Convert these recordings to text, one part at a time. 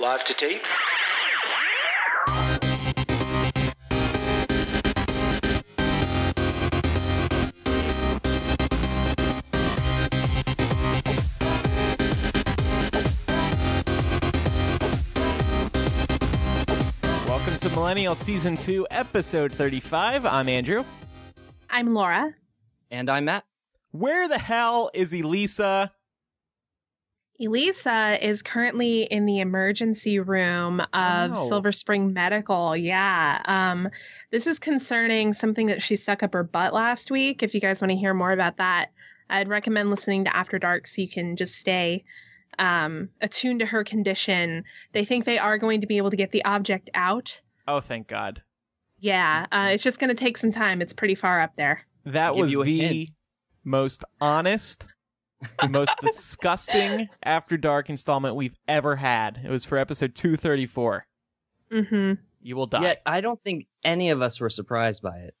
Live to tape. Welcome to Millennial Season 2, Episode 35. I'm Andrew. I'm Laura. And I'm Matt. Where the hell is Elisa? Elisa is currently in the emergency room of Wow. Silver Spring Medical. Yeah. Um, this is concerning something that she stuck up her butt last week. If you guys want to hear more about that, I'd recommend listening to After Dark so you can just stay um, attuned to her condition. They think they are going to be able to get the object out. Oh, thank God. Yeah. Uh, it's just going to take some time. It's pretty far up there. That was the hint. most honest, the most disgusting After Dark installment we've ever had. It was for episode 234. Mm-hmm. You will die. Yet I don't think any of us were surprised by it.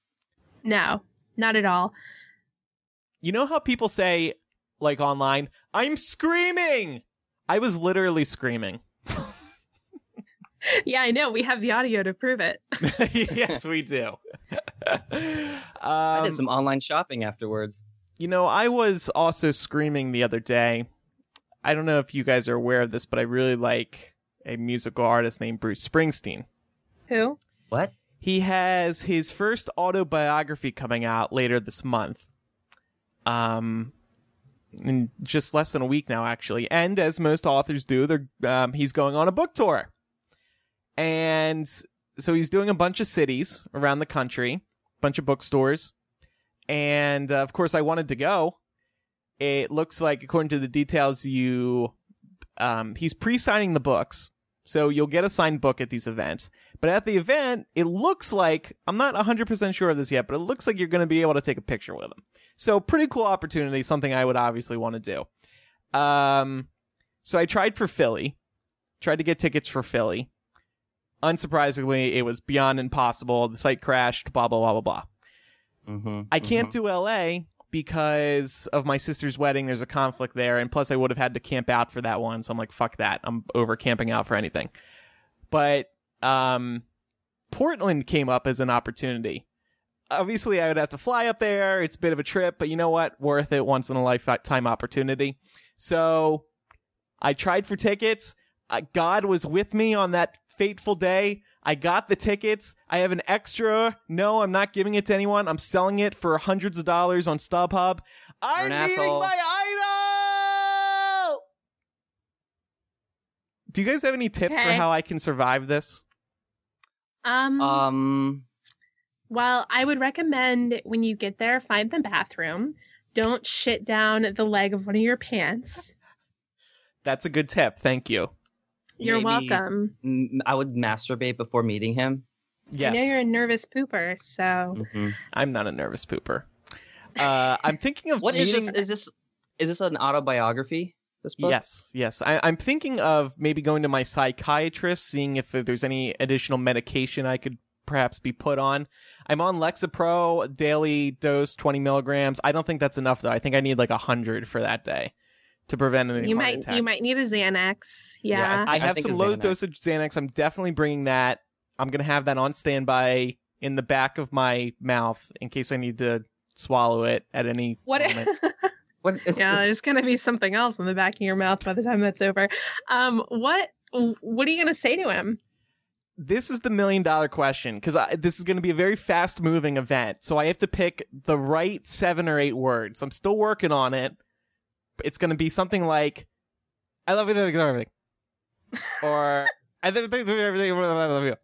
No, not at all. You know how people say, like online, I'm screaming? I was literally screaming. Yeah, I know. We have the audio to prove it. yes, we do. I um, did some online shopping afterwards. You know, I was also screaming the other day. I don't know if you guys are aware of this, but I really like a musical artist named Bruce Springsteen. Who? What? He has his first autobiography coming out later this month. Um, in just less than a week now, actually. And as most authors do, they're um, he's going on a book tour, and so he's doing a bunch of cities around the country, bunch of bookstores, and uh, of course, I wanted to go. It looks like, according to the details, you um, he's pre-signing the books, so you'll get a signed book at these events. But at the event, it looks like I'm not 100% sure of this yet, but it looks like you're going to be able to take a picture with him. So pretty cool opportunity, something I would obviously want to do. Um, so I tried for Philly, tried to get tickets for Philly. Unsurprisingly, it was beyond impossible. The site crashed. Blah blah blah blah blah. Mm-hmm. I can't do LA because of my sister's wedding. There's a conflict there, and plus I would have had to camp out for that one. So I'm like, fuck that. I'm over camping out for anything. But um, Portland came up as an opportunity. Obviously, I would have to fly up there. It's a bit of a trip, but you know what? Worth it. Once in a lifetime opportunity. So I tried for tickets. Uh, God was with me on that fateful day. I got the tickets. I have an extra. No, I'm not giving it to anyone. I'm selling it for hundreds of dollars on StubHub. I'm an meeting asshole. my idol. Do you guys have any tips for how I can survive this? Um, Um, well, I would recommend when you get there, find the bathroom. Don't shit down the leg of one of your pants. That's a good tip. Thank you. You're maybe welcome. m- I would masturbate before meeting him. Yes. I know you're a nervous pooper, so Mhm. I'm not a nervous pooper. Uh, I'm thinking of What is meeting- this? Is this is this an autobiography? This book? Yes, yes. I, I'm thinking of maybe going to my psychiatrist, seeing if there's any additional medication I could perhaps be put on. I'm on Lexapro, daily dose, 20 milligrams. I don't think that's enough though. I think I need like 100 for that day to prevent any you heart might attacks. you might need a Xanax. Yeah, Yeah. I I have think some low Xanax. dosage Xanax. I'm definitely bringing that. I'm gonna have that on standby in the back of my mouth in case I need to swallow it at any what? moment. What is yeah, this? there's gonna be something else in the back of your mouth by the time that's over. Um, what? What are you gonna say to him? this is the million dollar question because this is going to be a very fast moving event. So I have to pick the right seven or eight words. I'm still working on it. It's going to be something like, I love you, I love everything. Or, I love you, everything, I love you.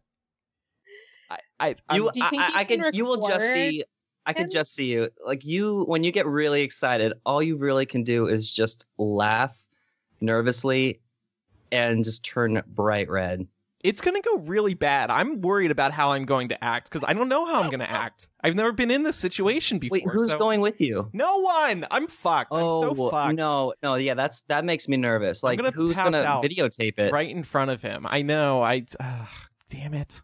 I, I, I'm- you, Do you think I, you I can. You will just be. I him? could just see you. Like you, when you get really excited, all you really can do is just laugh nervously and just turn bright red. It's going to go really bad. I'm worried about how I'm going to act because I don't know how I'm going to act. I've never been in this situation before. Wait, who's so- going with you? No one. I'm fucked. oh, I'm so fucked. no, no, yeah, that's that makes me nervous. Like, gonna who's gonna videotape it? Right in front of him. I know. I. Uh, damn it.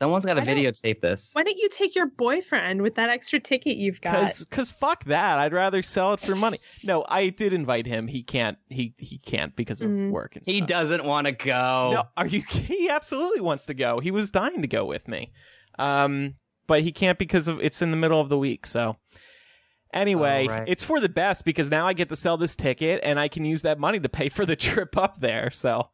Someone's got to videotape this. Why don't you take your boyfriend with that extra ticket you've got? Cause, cause fuck that. I'd rather sell it for money. No, I did invite him. He can't. He he can't because of Mhm. work and stuff. He doesn't want to go. No, are you? He absolutely wants to go. He was dying to go with me, um, but he can't because of it's in the middle of the week. So, anyway, Oh, right. it's for the best because now I get to sell this ticket and I can use that money to pay for the trip up there. So,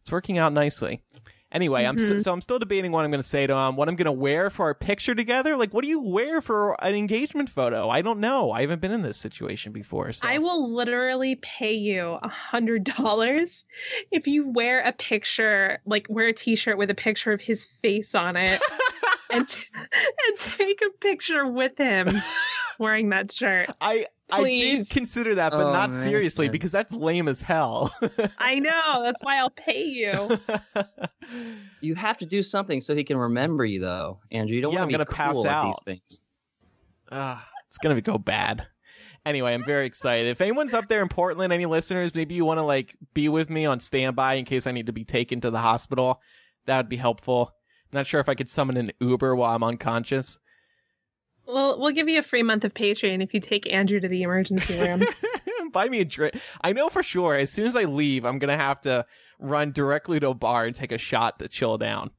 it's working out nicely. Anyway, I'm so, mm-hmm. so I'm still debating what I'm going to say to him. What I'm going to wear for our picture together. Like, what do you wear for an engagement photo? I don't know. I haven't been in this situation before. So. I will literally pay you a hundred dollars if you wear a picture, like wear a T-shirt with a picture of his face on it, and and take a picture with him wearing that shirt. I I did consider that, but Oh, not man. seriously because that's lame as hell. I know that's why I'll pay you. You have to do something so he can remember you, though, Andrew. You don't Yeah, want I'm to be pass cool at out. these things. Ah, it's gonna go bad. Anyway, I'm very excited. If anyone's up there in Portland, any listeners, maybe you want to like be with me on standby in case I need to be taken to the hospital. That would be helpful. I'm not sure if I could summon an Uber while I'm unconscious. Well, we'll give you a free month of Patreon if you take Andrew to the emergency room. Buy me a drink. I know for sure. As soon as I leave, I'm gonna have to run directly to a bar and take a shot to chill down,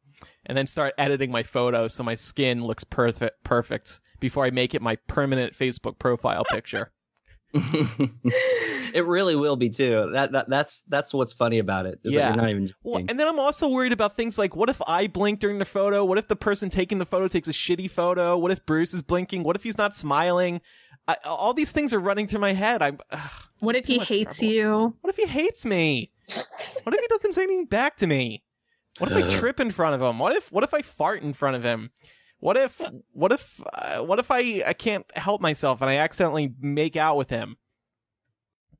and then start editing my photo so my skin looks perfect. Perfect before I make it my permanent Facebook profile picture. it really will be too. That, that that's that's what's funny about it. is that Yeah. you're not even Well, and then I'm also worried about things like what if I blink during the photo? What if the person taking the photo takes a shitty photo? What if Bruce is blinking? What if he's not smiling? I, all these things are running through my head. I'm. ugh, what if he hates trouble. you? What if he hates me? What if he doesn't say anything back to me? What if I Uh. trip in front of him? What if what if I fart in front of him? What if what if uh, what if I I can't help myself and I accidentally make out with him?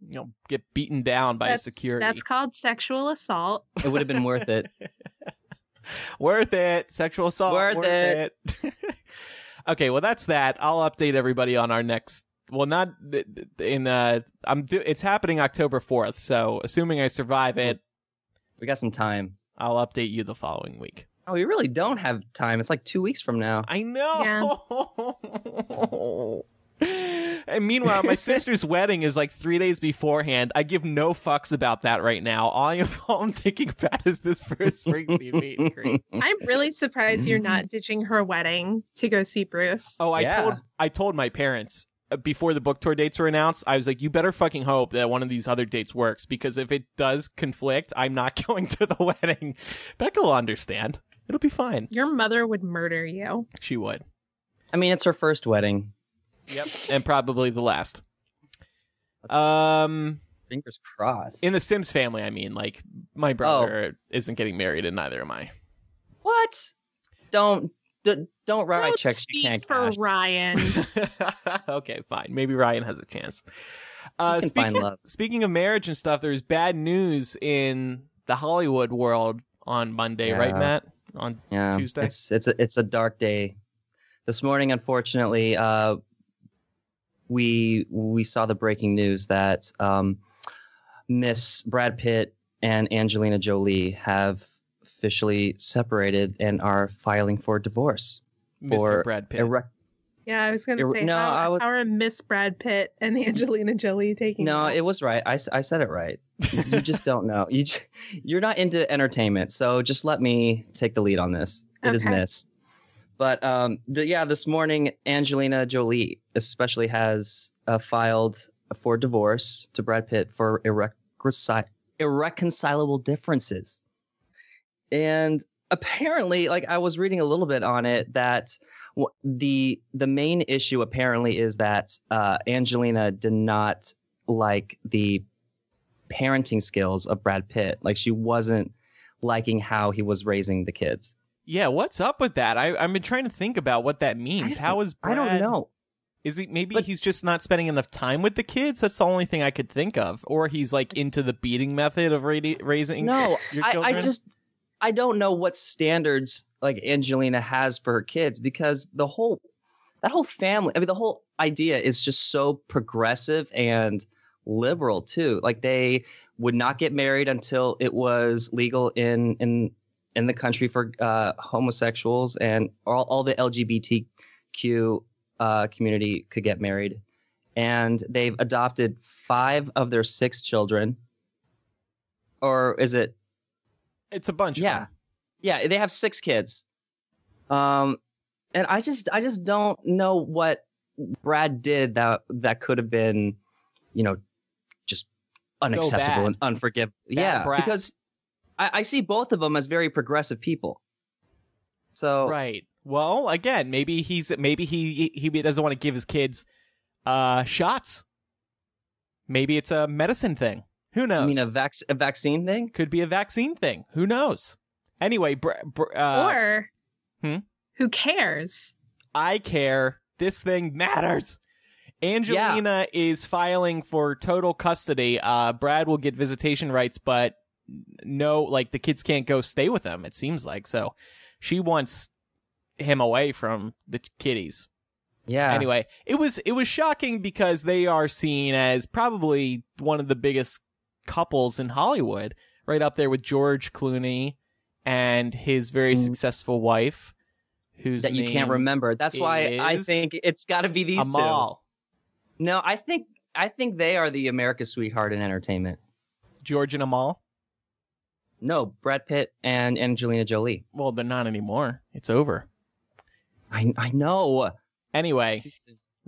You know, get beaten down by That's, security. that's called sexual assault. it would have been worth it. worth it. Sexual assault. Worth it. okay, well that's that. I'll update everybody on our next. Well, not th- th- in. uh I'm. Do- it's happening October fourth. So assuming I survive it, We got some time. I'll update you the following week. Oh, we really don't have time. It's like two weeks from now. I know. and meanwhile, my sister's wedding is like three days beforehand. I give no fucks about that right now. All I'm, all I'm thinking about is this first Springsteen meet and greet. I'm really surprised you're not ditching her wedding to go see Bruce. Oh, I Yeah. told I told my parents uh, before the book tour dates were announced. I was like, "You better fucking hope that one of these other dates works because if it does conflict, I'm not going to the wedding." Becca will understand. It'll be fine. Your mother would murder you. She would. I mean, it's her first wedding. Yep, and probably the last. Um, Fingers crossed. in the Sims family, I mean, like my Oh. brother isn't getting married, and neither am I. what? Don't d- don't write Don't checks you speak can't for cash. Ryan. okay, fine. Maybe Ryan has a chance. Uh, can find speaking, love. speaking of marriage and stuff, there's bad news in the Hollywood world on Monday, right, Matt? On Yeah, Tuesday? It's it's a, it's a dark day. This morning, unfortunately, uh, we we saw the breaking news that um, Miss Brad Pitt and Angelina Jolie have officially separated and are filing for divorce. Mr. For Brad Pitt. Erect- yeah, I was going to say, no, how, I how are Miss Brad Pitt and Angelina Jolie taking no, it was right. I, I said it right. You just don't know. You j- you're not into entertainment, so just let me take the lead on this. It is Okay. Miss. But um, the, yeah, this morning Angelina Jolie especially has uh, filed for divorce to Brad Pitt for irreconcil- irreconcilable differences, and apparently, like I was reading a little bit on it that the the main issue apparently is that uh, Angelina did not like the parenting skills of Brad Pitt. Like she wasn't liking how he was raising the kids. yeah, what's up with that? I, I've been trying to think about what that means. How is Brad... I don't know. Is he maybe But- he's just not spending enough time with the kids? That's the only thing I could think of. Or he's like into the beating method of ra- raising No, your I. I just I don't know what standards like Angelina has for her kids because the whole that whole family, I mean the whole idea is just so progressive and liberal too. Like they would not get married until it was legal in in in the country for uh, homosexuals and all, all the LGBTQ uh, community could get married. And they've adopted five of their six children. Or is it it's a bunch. of yeah. them. Yeah, they have six kids. Um and I just I just don't know what Brad did that that could have been, you know, just unacceptable bad. and unforgivable. yeah, Brad. because I, I see both of them as very progressive people. So Right. Well, again, maybe he's maybe he he doesn't want to give his kids uh shots. Maybe it's a medicine thing. Who knows? I mean a vac- a vaccine thing? Could be a vaccine thing. Who knows? Anyway, br- br- uh, or hmm? who cares? I care. This thing matters. Angelina is filing for total custody. Uh, Brad will get visitation rights, but no, like the kids can't go stay with them. It seems like so. She wants him away from the kiddies. Yeah. Anyway, it was it was shocking because they are seen as probably one of the biggest couples in Hollywood, right up there with George Clooney and his very Mm. successful wife, whose that you can't remember. That's why I think it's got to be these two. No, I think I think they are the America's sweetheart in entertainment. George and Amal. No, Brad Pitt and Angelina Jolie. Well, they're not anymore. It's over. I I know. Anyway,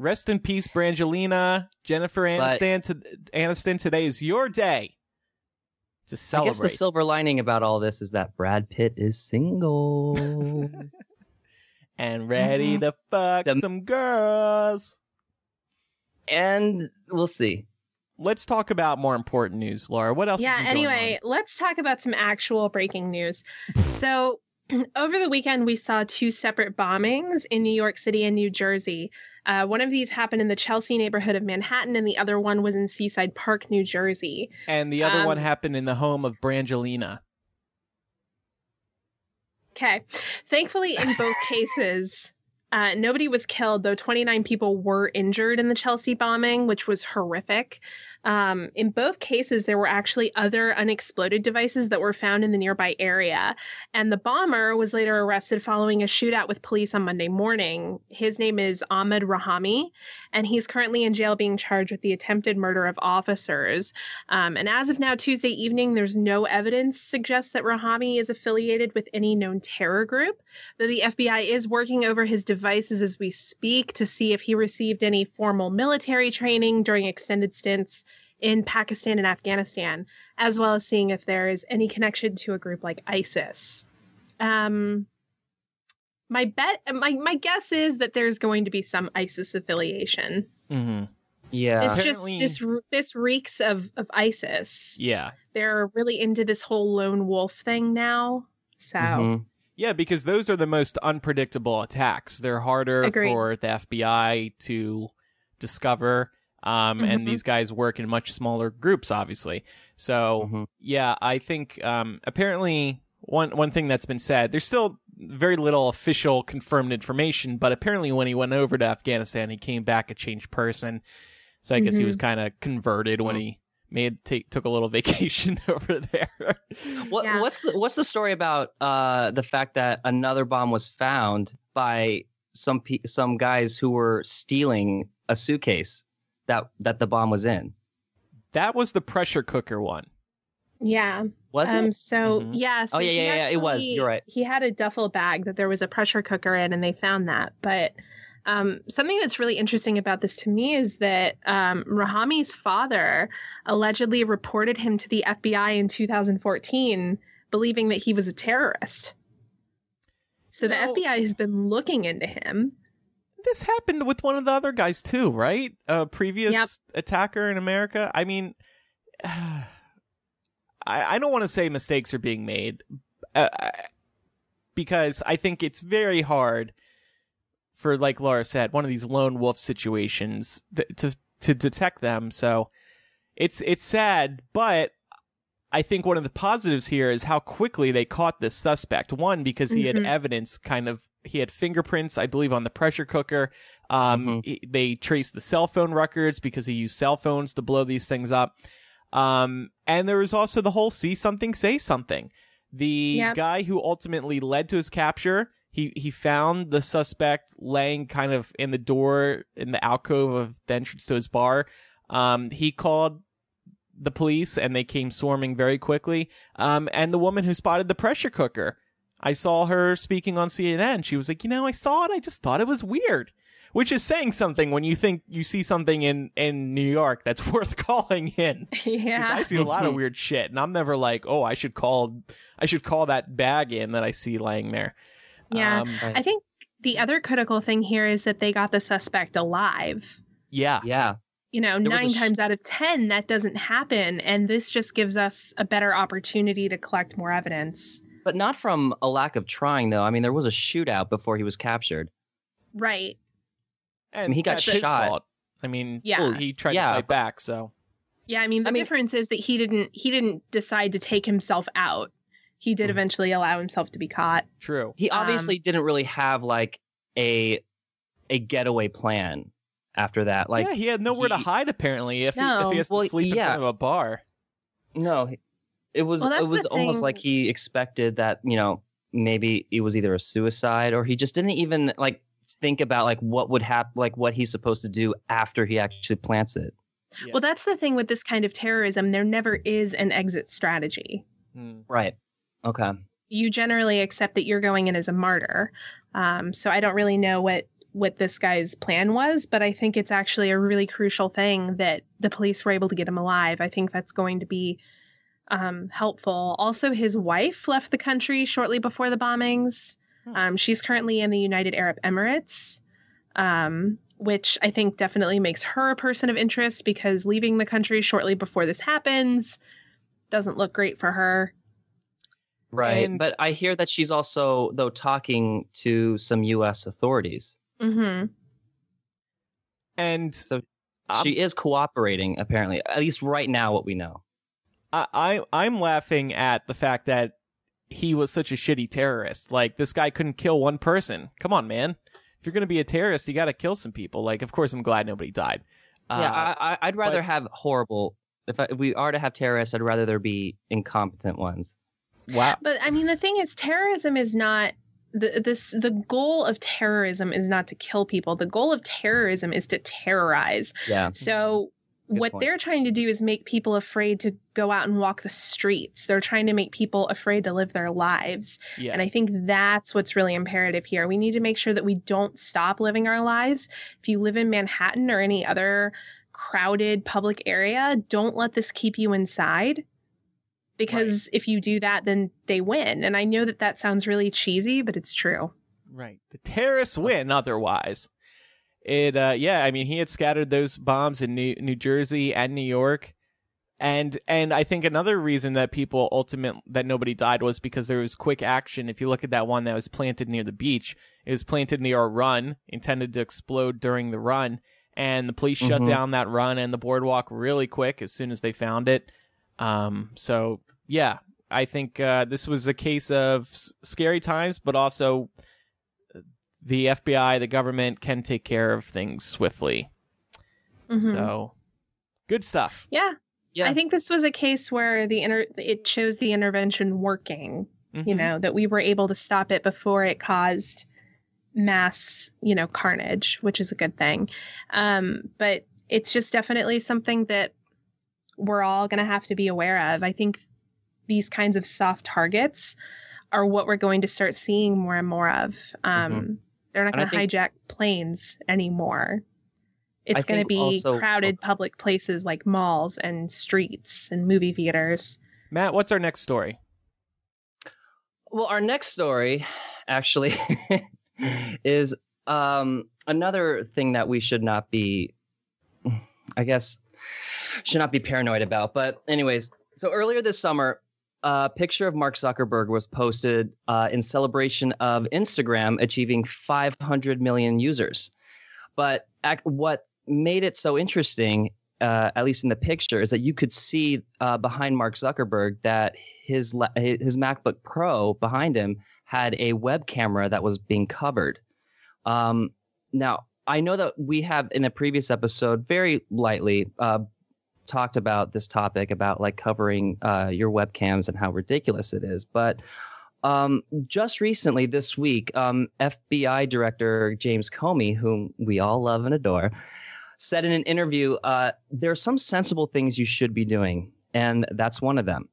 rest in peace, Brangelina. Jennifer But- Aniston. To, Aniston, today is your day to celebrate. I guess the silver lining about all this is that Brad Pitt is single. and ready mm-hmm. to fuck The- some girls. and we'll see. Let's talk about more important news, Laura. What else? yeah, going anyway, let's talk about some actual breaking news. so, over the weekend, we saw two separate bombings in New York City and New Jersey. Uh, one of these happened in the Chelsea neighborhood of Manhattan, and the other one was in Seaside Park, New Jersey. and the other um, one happened in the home of Brangelina. Okay. Thankfully, in both cases, uh, nobody was killed, though 29 people were injured in the Chelsea bombing, which was horrific. Um, in both cases, there were actually other unexploded devices that were found in the nearby area. And the bomber was later arrested following a shootout with police on Monday morning. His name is Ahmed Rahami, and he's currently in jail being charged with the attempted murder of officers. Um, and as of now, Tuesday evening, there's no evidence suggests that Rahami is affiliated with any known terror group. Though the FBI is working over his devices as we speak to see if he received any formal military training during extended stints in Pakistan and Afghanistan, as well as seeing if there is any connection to a group like ISIS. Um, my bet, my my guess is that there's going to be some ISIS affiliation. Mm-hmm. Yeah. It's Apparently- just this this reeks of of ISIS. Yeah, They're really into this whole lone wolf thing now. So Mhm. yeah, because those are the most unpredictable attacks. They're harder Agreed. for the FBI to discover. Um, and Mhm. these guys work in much smaller groups, obviously. So Mhm. yeah, I think um, apparently one one thing that's been said. There's still very little official confirmed information, but apparently when he went over to Afghanistan, he came back a changed person. So I guess he Mhm. was kind of converted when he made take took a little vacation over there. What, Yeah. What's the What's the story about uh, the fact that another bomb was found by some pe- some guys who were stealing a suitcase that that the bomb was in? that was the pressure cooker one. yeah. Was um. it? So Mhm. yeah. So Oh, yeah, he yeah, yeah, it was. You're right. He had a duffel bag that there was a pressure cooker in, and they found that. But um, something that's really interesting about this to me is that um, Rahami's father allegedly reported him to the FBI in 2014, believing that he was a terrorist. So the FBI has been looking into him. This happened with one of the other guys too, right? A previous Yep. attacker in America. I mean, I, I don't want to say mistakes are being made uh, because I think it's very hard for like Laura said, one of these lone wolf situations th- to to detect them. So it's it's sad, but I think one of the positives here is how quickly they caught this suspect. One because he Mhm. had evidence, kind of he had fingerprints, I believe, on the pressure cooker. Um, Mhm. he- they traced the cell phone records because he used cell phones to blow these things up. Um, and there was also the whole see something, say something. The Yep. guy who ultimately led to his capture, he, he found the suspect laying kind of in the door in the alcove of the entrance to his bar. Um, he called the police and they came swarming very quickly. Um, and the woman who spotted the pressure cooker, I saw her speaking on CNN. She was like, you know, I saw it. I just thought it was weird. Which is saying something when you think you see something in, in New York that's worth calling in. yeah. I see a lot of weird shit, and I'm never like, oh, I should call, I should call that bag in that I see laying there. Yeah. Um, I think the other critical thing here is that they got the suspect alive. yeah, Yeah. You know, There nine sh- times out of 10, that doesn't happen. And this just gives us a better opportunity to collect more evidence. But not from a lack of trying, though. I mean, there was a shootout before he was captured. Right. and mean, he got that's his shot. fault. I mean, Yeah. well, he tried Yeah, to fight but- back, so Yeah. I mean, the I mean- difference is that he didn't, he didn't decide to take himself out. He did Mhm. eventually allow himself to be caught. true. He Um, obviously didn't really have like a a getaway plan after that. Like yeah, he had nowhere to he- hide apparently. If he, if No, he has to well, sleep in yeah. front of a bar, no, he- it was Well, it was almost thing. like he expected that, you know, maybe it was either a suicide or he just didn't even like think about like what would happen like what he's supposed to do after he actually plants it. Yeah. Well, that's the thing with this kind of terrorism. There never is an exit strategy. Hmm. Right. Okay. you generally accept that you're going in as a martyr. Um, so I don't really know what what this guy's plan was, but I think it's actually a really crucial thing that the police were able to get him alive. I think that's going to be um, helpful. Also, his wife left the country shortly before the bombings. Hmm. Um, she's currently in the United Arab Emirates, um, which I think definitely makes her a person of interest because leaving the country shortly before this happens doesn't look great for her. Right. And- but I hear that she's also though talking to some US authorities. hmm and So Um, she is cooperating apparently. At least right now what we know. I, I I'm laughing at the fact that he was such a shitty terrorist. Like this guy couldn't kill one person. Come on, man. If you're gonna be a terrorist, you got to kill some people. Like, of course, I'm glad nobody died. yeah, Uh, I, I, I'd rather but- have horrible. If, I, if we are to have terrorists, I'd rather there be incompetent ones. wow. But I mean, the thing is, terrorism is not the this. The goal of terrorism is not to kill people. The goal of terrorism is to terrorize. Yeah. So Good what point. they're trying to do is make people afraid to go out and walk the streets. They're trying to make people afraid to live their lives. Yeah. And I think that's what's really imperative here. We need to make sure that we don't stop living our lives. If you live in Manhattan or any other crowded public area, don't let this keep you inside. Because if you do that, then they win. And I know that that sounds really cheesy, but it's true. Right. The terrorists win otherwise. It uh yeah, I mean he had scattered those bombs in New New Jersey and New York. And and I think another reason that people ultimate that nobody died was because there was quick action. If you look at that one that was planted near the beach, it was planted near a run, intended to explode during the run, and the police shut Mhm. down that run and the boardwalk really quick as soon as they found it. Um so yeah, I think uh, this was a case of s- scary times, but also the FBI, the government can take care of things swiftly. Mhm. So good stuff. yeah, Yeah. I think this was a case where the inter- it shows the intervention working. you Mhm. know that we were able to stop it before it caused mass you know carnage which is a good thing um but it's just definitely something that we're all going to have to be aware of i think these kinds of soft targets are what we're going to start seeing more and more of um they're not going to think- hijack planes anymore it's going to be also- crowded public places like malls and streets and movie theaters Matt, what's our next story? Well, our next story actually is um, another thing that we should not be, I guess, should not be paranoid about. But, anyways, so earlier this summer, a picture of Mark Zuckerberg was posted uh, in celebration of Instagram achieving 500 million users. But act, what made it so interesting, uh, at least in the picture, is that you could see uh, behind Mark Zuckerberg that his his MacBook Pro behind him had a web camera that was being covered. Um, now, I know that we have in a previous episode very lightly uh, talked about this topic about like covering uh, your webcams and how ridiculous it is. But um, just recently, this week, um, FBI Director James Comey, whom we all love and adore, said in an interview, uh, "There are some sensible things you should be doing, and that's one of them.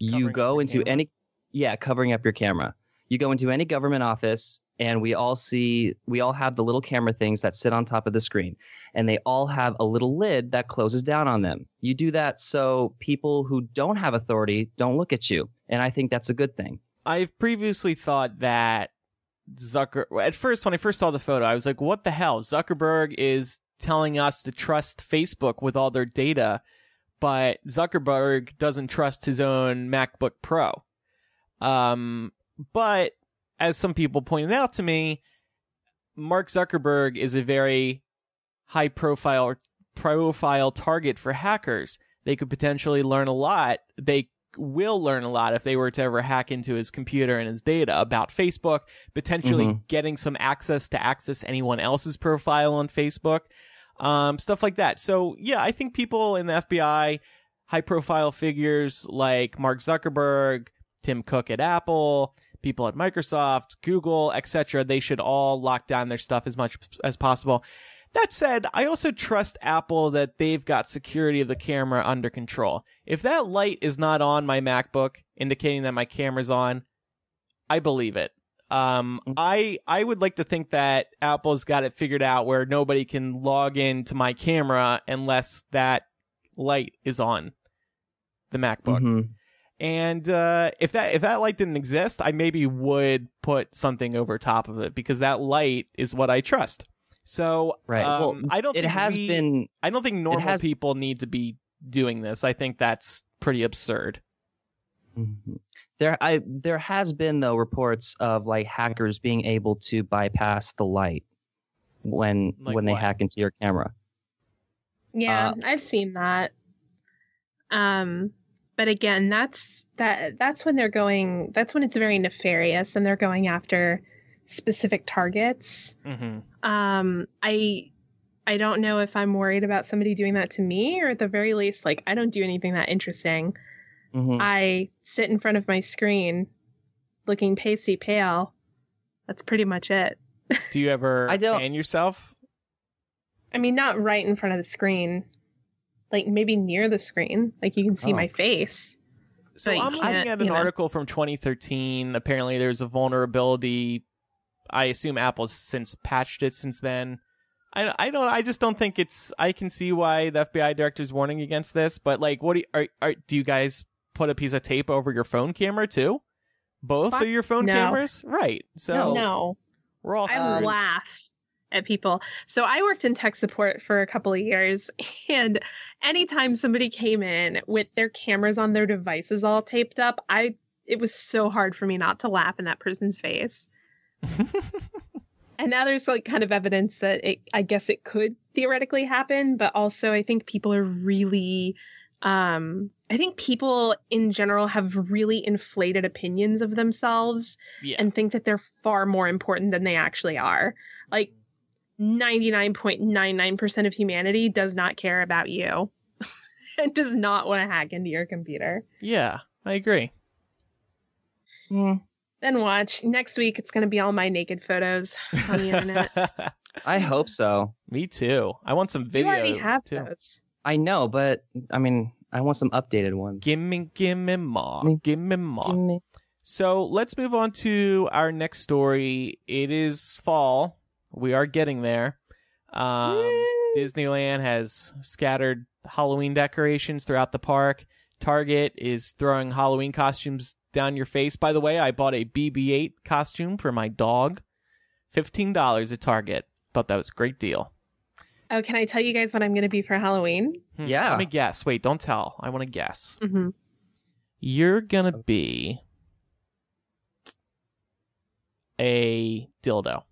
Covering you go into camera. any, yeah, covering up your camera. You go into any government office, and we all see, we all have the little camera things that sit on top of the screen." and they all have a little lid that closes down on them. You do that so people who don't have authority don't look at you. And I think that's a good thing. I've previously thought that Zucker. At first, when I first saw the photo, I was like, "What the hell?" Zuckerberg is telling us to trust Facebook with all their data, but Zuckerberg doesn't trust his own MacBook Pro. Um, but as some people pointed out to me, Mark Zuckerberg is a very high profile profile target for hackers. They could potentially learn a lot. They will learn a lot if they were to ever hack into his computer and his data about Facebook, potentially Mhm. getting some access to access anyone else's profile on Facebook, um, stuff like that. So yeah, I think people in the FBI, high profile figures like Mark Zuckerberg, Tim Cook at Apple, people at Microsoft, Google, etc., they should all lock down their stuff as much as possible. That said, I also trust Apple that they've got security of the camera under control. If that light is not on my MacBook, indicating that my camera's on, I believe it. Um, I I would like to think that Apple's got it figured out where nobody can log into my camera unless that light is on the MacBook. Mhm. And uh, if that if that light didn't exist, I maybe would put something over top of it because that light is what I trust. So Right. um, well, I don't. It think has we- been. I don't think normal has- people need to be doing this. I think that's pretty absurd. Mhm. There, I there has been though reports of like hackers being able to bypass the light when Like when they hack into your camera. Yeah, Uh, I've seen that. Um, but again, that's that that's when they're going that's when it's very nefarious and they're going after specific targets. Mm-hmm. Um, I I don't know if I'm worried about somebody doing that to me or at the very least like I don't do anything that interesting. Mhm. I sit in front of my screen looking pasty pale. That's pretty much it. Do you ever I don't- fan yourself? I mean, not right in front of the screen. Like maybe near the screen. Like you can see Oh. my face. So I'm looking at an you know. article from 2013. Apparently, there's a vulnerability. I assume Apple's since patched it since then. I, I don't I just don't think it's I can see why the FBI director's warning against this, but like what do you, are, are do you guys put a piece of tape over your phone camera too? Both Fuck of your phone no. cameras? Right. So no. we're all I screwed. laugh at people. So I worked in tech support for a couple of years, and anytime somebody came in with their cameras on their devices all taped up, I it was so hard for me not to laugh in that person's face. and now there's like kind of evidence that it I guess it could theoretically happen, but also I think people are really um I think people in general have really inflated opinions of themselves yeah. and think that they're far more important than they actually are. Like 99.99% of humanity does not care about you and does not want to hack into your computer. yeah, I agree. Mm, Then watch. Next week, it's going to be all my naked photos on the internet. I hope so. Me too. I want some video you already have too. those. I know, but I mean, I want some updated ones. Gimme, gimme more. Me- Gimme more. Give me- So let's move on to our next story. It is fall. We are getting there. Um, Disneyland has scattered Halloween decorations throughout the park. Target is throwing Halloween costumes down your face. By the way, I bought a BB 8 costume for my dog. $15 at Target. Thought that was a great deal. Oh, can I tell you guys what I'm going to be for Halloween? Hmm, Yeah. Let me guess. Wait, don't tell. I want to guess. Mm-hmm. You're gonna be a dildo.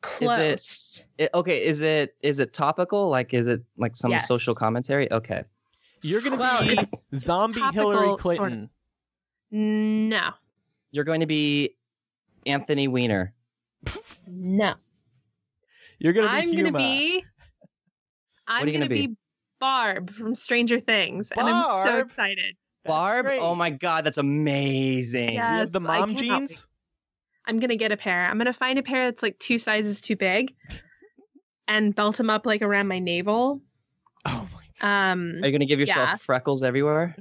Close. It, okay, is it is it topical? Like, is it like some Yes. social commentary? Okay. You're gonna Well, be zombie topical, Hillary sort of. Clinton. No. You're going to be Anthony Weiner. No. You're gonna be I'm Huma. gonna be. I'm are you gonna, gonna be? be? Barb from Stranger Things, and I'm so excited. That's Barb? Oh great. Oh my god, that's amazing. Yeah. You have the mom cannot jeans. I'm gonna get a pair. I'm gonna find a pair that's like two sizes too big, and belt them up like around my navel. Oh my god. Um, Are you going to give yourself Yeah. freckles everywhere?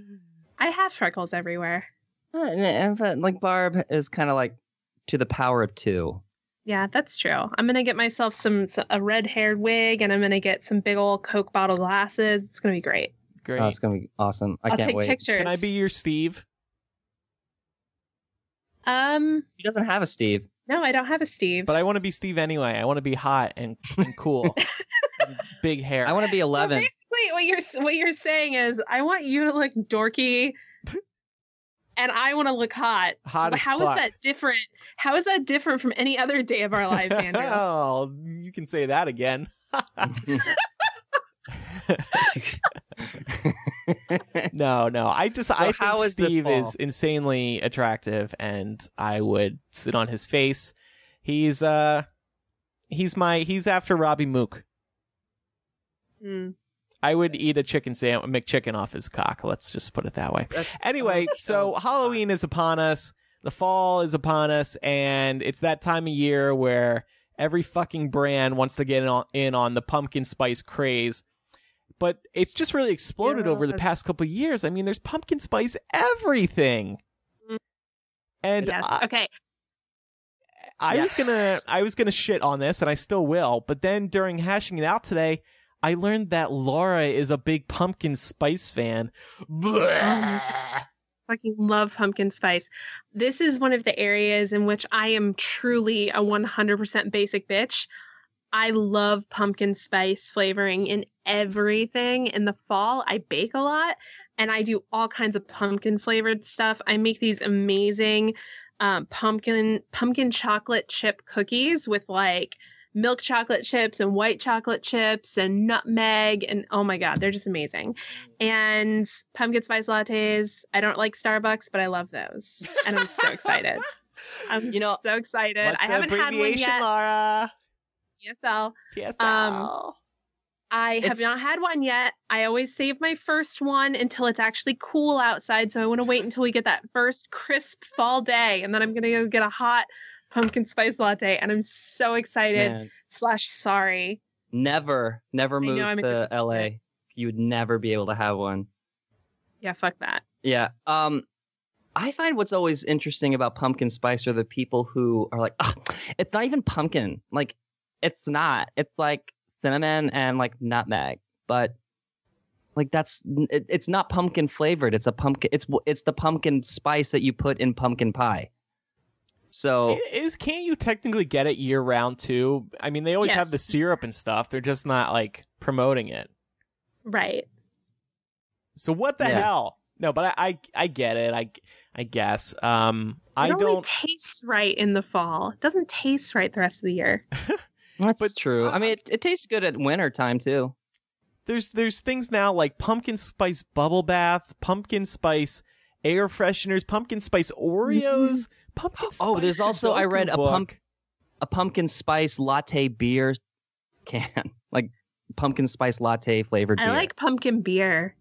I have freckles everywhere. Uh, and- and- but, like Barb is kind of like to the power of two. Yeah, that's true. I'm gonna get myself some a red haired wig, and I'm gonna get some big old Coke bottle glasses. It's gonna be great. Great. Oh, it's going to be awesome. I will can't take wait. pictures. Can I be your Steve? Um, He doesn't have a Steve. no, I don't have a Steve. But I want to be Steve anyway. I want to be hot and, and cool. And big hair. I want to be So 11. basically, what you're what you're saying is, I want you to look dorky, and I want to look hot. hot as How is fuck. that different? How is that different from any other day of our lives, Andrew? oh, you can say that again. No, no. I just I how think is Steve is insanely attractive and I would sit on his face. He's uh he's my he's after Robby Mook. Hmm. I would eat a chicken sandwich, McChicken off his cock. Let's just put it that way. That's- Anyway, so Halloween is upon us. The fall is upon us, and it's that time of year where every fucking brand wants to get in on, in on the pumpkin spice craze. But it's just really exploded over the past couple years. I mean, there's pumpkin spice everything. Mm. And yes. I, okay. I Yeah. was gonna I was gonna shit on this, and I still will. But then during hashing it out today, I learned that Laura is a big pumpkin spice fan. Blah. Fucking love pumpkin spice. This is one of the areas in which I am truly a 100% basic bitch. I love pumpkin spice flavoring in everything. In the fall, I bake a lot and I do all kinds of pumpkin flavored stuff. I make these amazing um, pumpkin pumpkin chocolate chip cookies with like milk chocolate chips and white chocolate chips and nutmeg and oh my god, they're just amazing. And pumpkin spice lattes. I don't like Starbucks, but I love those, and I'm so excited. I'm You know, so excited. I haven't had one yet. Laura? ESL. PSL. Um, I have It's- not had one yet. I always save my first one until it's actually cool outside. So I want to wait until we get that first crisp fall day, and then I'm gonna go get a hot pumpkin spice latte. And I'm so excited. Man, Slash sorry. never, never move to excited. LA. You would never be able to have one. Yeah, fuck that. Yeah. Um, I find what's always interesting about pumpkin spice are the people who are like, "Ah, it's not even pumpkin. Like, it's not. It's like cinnamon and like nutmeg, but like that's it, it's not pumpkin flavored. It's a pumpkin. It's it's the pumpkin spice that you put in pumpkin pie. So Is can't you technically get it year round too? I mean, they always have the syrup and stuff. They're just not like promoting it. Right. So what the Yeah. hell? No, but I, I I get it. I I guess. Um, I it only don't. tastes right in the fall. It doesn't taste right the rest of the year. that's but, true. uh, I mean, it, it tastes good at winter time too. There's there's things now like pumpkin spice bubble bath, pumpkin spice air fresheners, pumpkin spice Oreos, pumpkin spice. Oh, there's also- I Sudoku read a pump- A pumpkin spice latte beer can, like pumpkin spice latte flavored I beer. like pumpkin beer.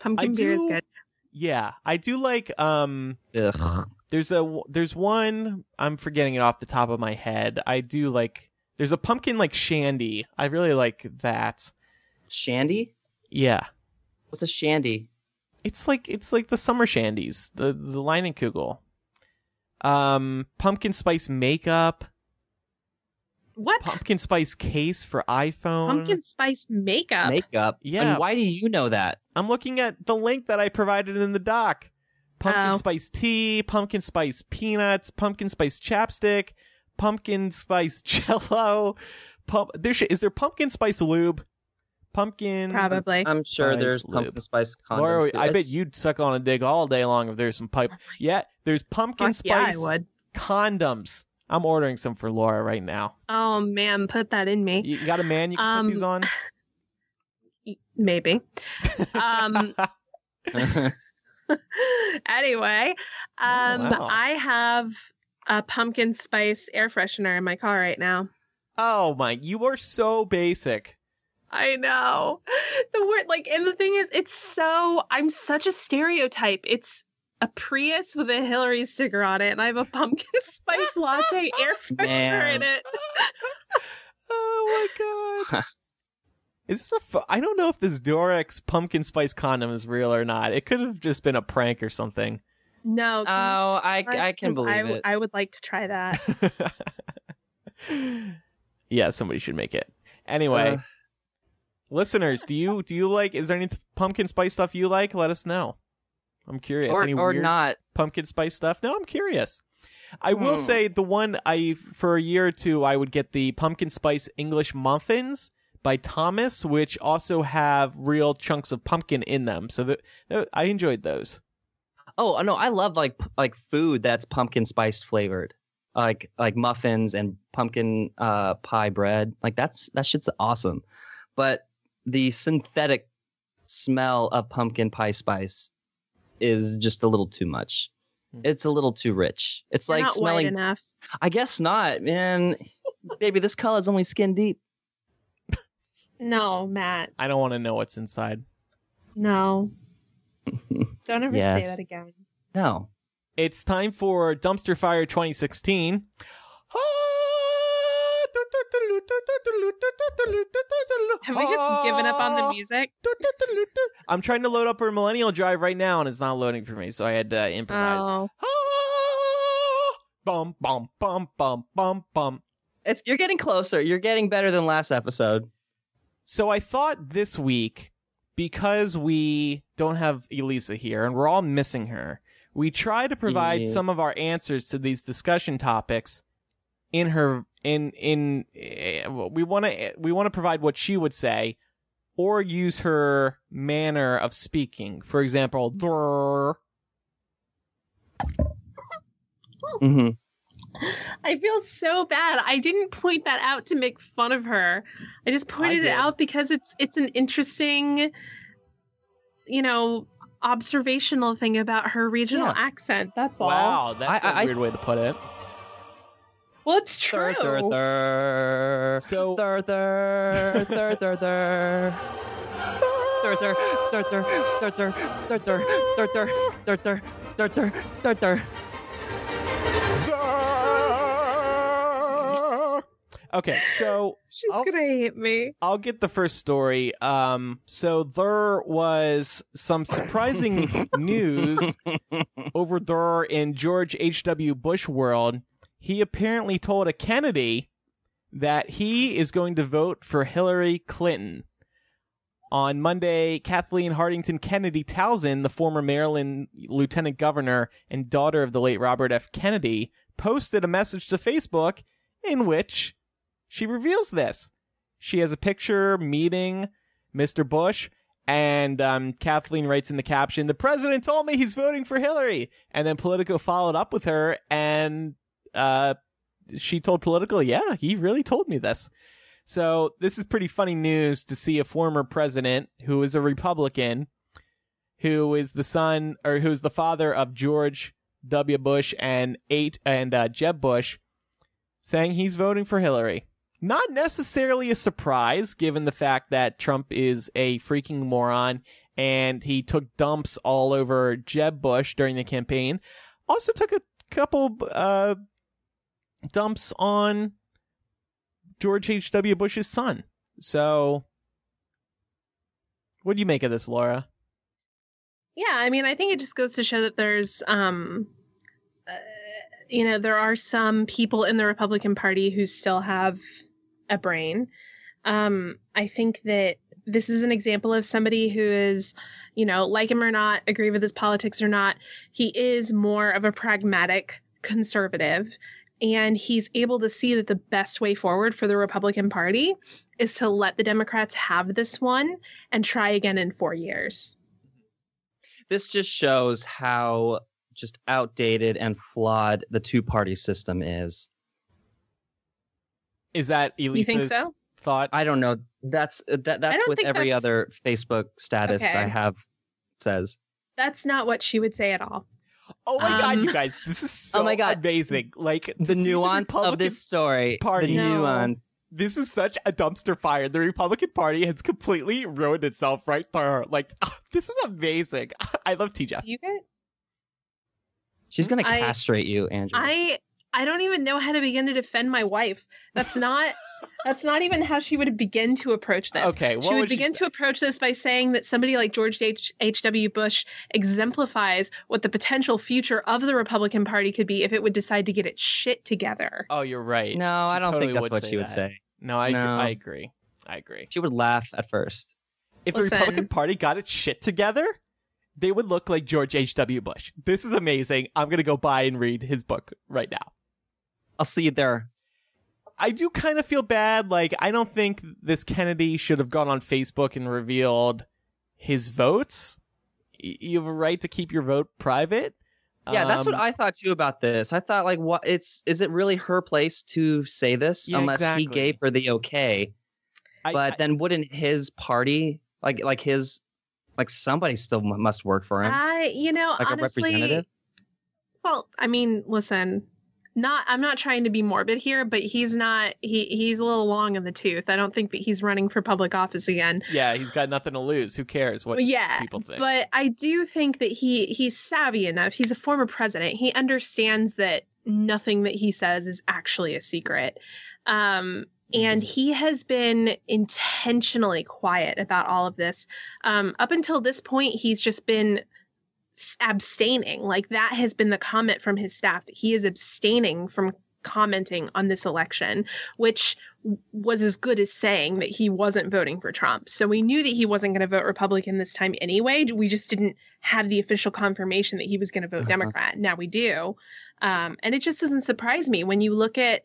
Pumpkin beer is good. Yeah, I do like. Um, Ugh. There's a there's one I'm forgetting it off the top of my head. I do like. There's a pumpkin like shandy. I really like that. Shandy? Yeah. What's a shandy? It's like it's like the summer shandies, the the Leinenkugel. Um, pumpkin spice makeup, What? pumpkin spice case for iPhone. Pumpkin spice makeup. Makeup. Yeah. And why do you know that? I'm looking at the link that I provided in the doc. Pumpkin Oh. spice tea, pumpkin spice peanuts, pumpkin spice chapstick, pumpkin spice jello. Pump. There sh- is there pumpkin spice lube, Pumpkin. Probably. I'm sure there's lube. pumpkin spice condoms. Laura. I bet you'd suck on a dick all day long if there's some pipe. Yeah, there's pumpkin Fuck yeah, I spice would. condoms. I'm ordering some for Laura right now. Oh man, put that in me. You you got a man you can Um, put these on? Maybe. Um anyway, um wow. I have a pumpkin spice air freshener in my car right now. oh my, you are so basic. I know. The word like and the thing is it's so I'm such a stereotype. It's a Prius with a Hillary sticker on it and I have a pumpkin spice latte air freshener in it. Oh my god. Is this a? Fu- I don't know if this Durex pumpkin spice condom is real or not. It could have just been a prank or something. No. oh, I, can you- I can 'cause believe I, w- it. I would like to try that. yeah, somebody should make it. Anyway, Uh. listeners, do you do you like? Is there any pumpkin spice stuff you like? Let us know. I'm curious. or any or not. pumpkin spice stuff? No, I'm curious. I will Hmm. say the one I for a year or two I would get the pumpkin spice English muffins by Thomas, which also have real chunks of pumpkin in them. So that that- I enjoyed those. Oh no, I love like like food that's pumpkin spice flavored, like like muffins and pumpkin uh, pie bread. Like that's that shit's awesome. But the synthetic smell of pumpkin pie spice is just a little too much. Hmm. It's a little too rich. It's They're like not white smelling. enough. I guess not, man. Baby, this color's only skin deep. No, Matt. I don't want to know what's inside. No. Don't ever say that again. No. It's time for Dumpster Fire 2016. Have we just given up on the music? I'm trying to load up our Millennial Drive right now, and it's not loading for me, so I had to uh, improvise. Oh. Bum bum bum bum bum bum. It's you're getting closer. You're getting better than last episode. So I thought this week, because we don't have Elisa here and we're all missing her, we try to provide Yeah. some of our answers to these discussion topics in her in in eh, we want to we want to provide what she would say or use her manner of speaking. For example, "Drrr." hmm I feel so bad. I didn't point that out to make fun of her. I just pointed it out because it's it's an interesting, you know, observational thing about her regional Yeah. accent. That's all. wow, that's I- a I- weird way to put it. Well, it's true. Thur, thur, thur. So- thur, thur, thur, thur, thur. Thur, thur, thur, thur, thur, thur, thur, thur, thur, thur, thur, thur, thur, thur, Okay, so She's I'll- gonna hate me. I'll get the first story. Um, so there was some surprising news over there in George H.W. Bush world. He apparently told a Kennedy that he is going to vote for Hillary Clinton. On Monday, Kathleen Hartington Kennedy Townsend, the former Maryland lieutenant governor and daughter of the late Robert F. Kennedy, posted a message to Facebook in which she reveals this. She has a picture meeting Mr. Bush, and um, Kathleen writes in the caption, "The president told me he's voting for Hillary." And then Politico followed up with her, and uh, she told Politico, "Yeah, he really told me this." So this is pretty funny news to see a former president who is a Republican, who is the son or who's the father of George W. Bush and eight and uh, Jeb Bush, saying he's voting for Hillary. Not necessarily a surprise, given the fact that Trump is a freaking moron and he took dumps all over Jeb Bush during the campaign. Also took a couple uh, dumps on George H.W. Bush's son. So, what do you make of this, Laura? Yeah, I mean, I think it just goes to show that there's, um, uh, you know, there are some people in the Republican Party who still have a brain. Um, I think that this is an example of somebody who is, you know, like him or not, agree with his politics or not, he is more of a pragmatic conservative. and he's able to see that the best way forward for the Republican Party is to let the Democrats have this one and try again in four years. This just shows how just outdated and flawed the two party system is. Is that Elisa's so? thought? I don't know. That's uh, that that's with every that's- other Facebook status Okay. I have says. That's not what she would say at all. oh my god, Um, you guys, this is so Oh my God. amazing! Like The see nuance of this story. Party. The No. nuance. This is such a dumpster fire. The Republican Party has completely ruined itself right there. Like this is amazing. I love TJ. Do you guys? She's gonna I- castrate you, Andrew. I I don't even know how to begin to defend my wife. That's not that's not even how she would begin to approach this. Okay, what she would, would begin say? to approach this by saying that somebody like George H. H.W. Bush exemplifies what the potential future of the Republican Party could be if it would decide to get its shit together. Oh, you're right. no, She I don't totally think that's what she would that. say. No, I No. I agree. I agree. She would laugh at first. If Listen. the Republican Party got its shit together, they would look like George H.W. Bush. This is amazing. I'm going to go buy and read his book right now. I'll see you there. I do kind of feel bad. Like, I don't think this Kennedy should have gone on Facebook and revealed his votes. Y- You have a right to keep your vote private. Yeah, that's what Um, I thought too about this. I thought like what it's is it really her place to say this Yeah, unless exactly. he gave her the okay. I- But I- then wouldn't his party like like his like somebody still must work for him I, you know, like honestly, a representative? Well, I mean, listen, not I'm not trying to be morbid here, but he's not he he's a little long in the tooth. I don't think that he's running for public office again. yeah, he's got nothing to lose. Who cares what yeah, people think? but I do think that he he's savvy enough. He's a former president. He understands that nothing that he says is actually a secret. Um and he has been intentionally quiet about all of this. Um, up until this point, he's just been abstaining. Like that has been the comment from his staff that he is abstaining from commenting on this election, which was as good as saying that he wasn't voting for Trump. So we knew that he wasn't going to vote Republican this time anyway. We just didn't have the official confirmation that he was going to vote Uh-huh. Democrat. Now we do. Um, and it just doesn't surprise me when you look at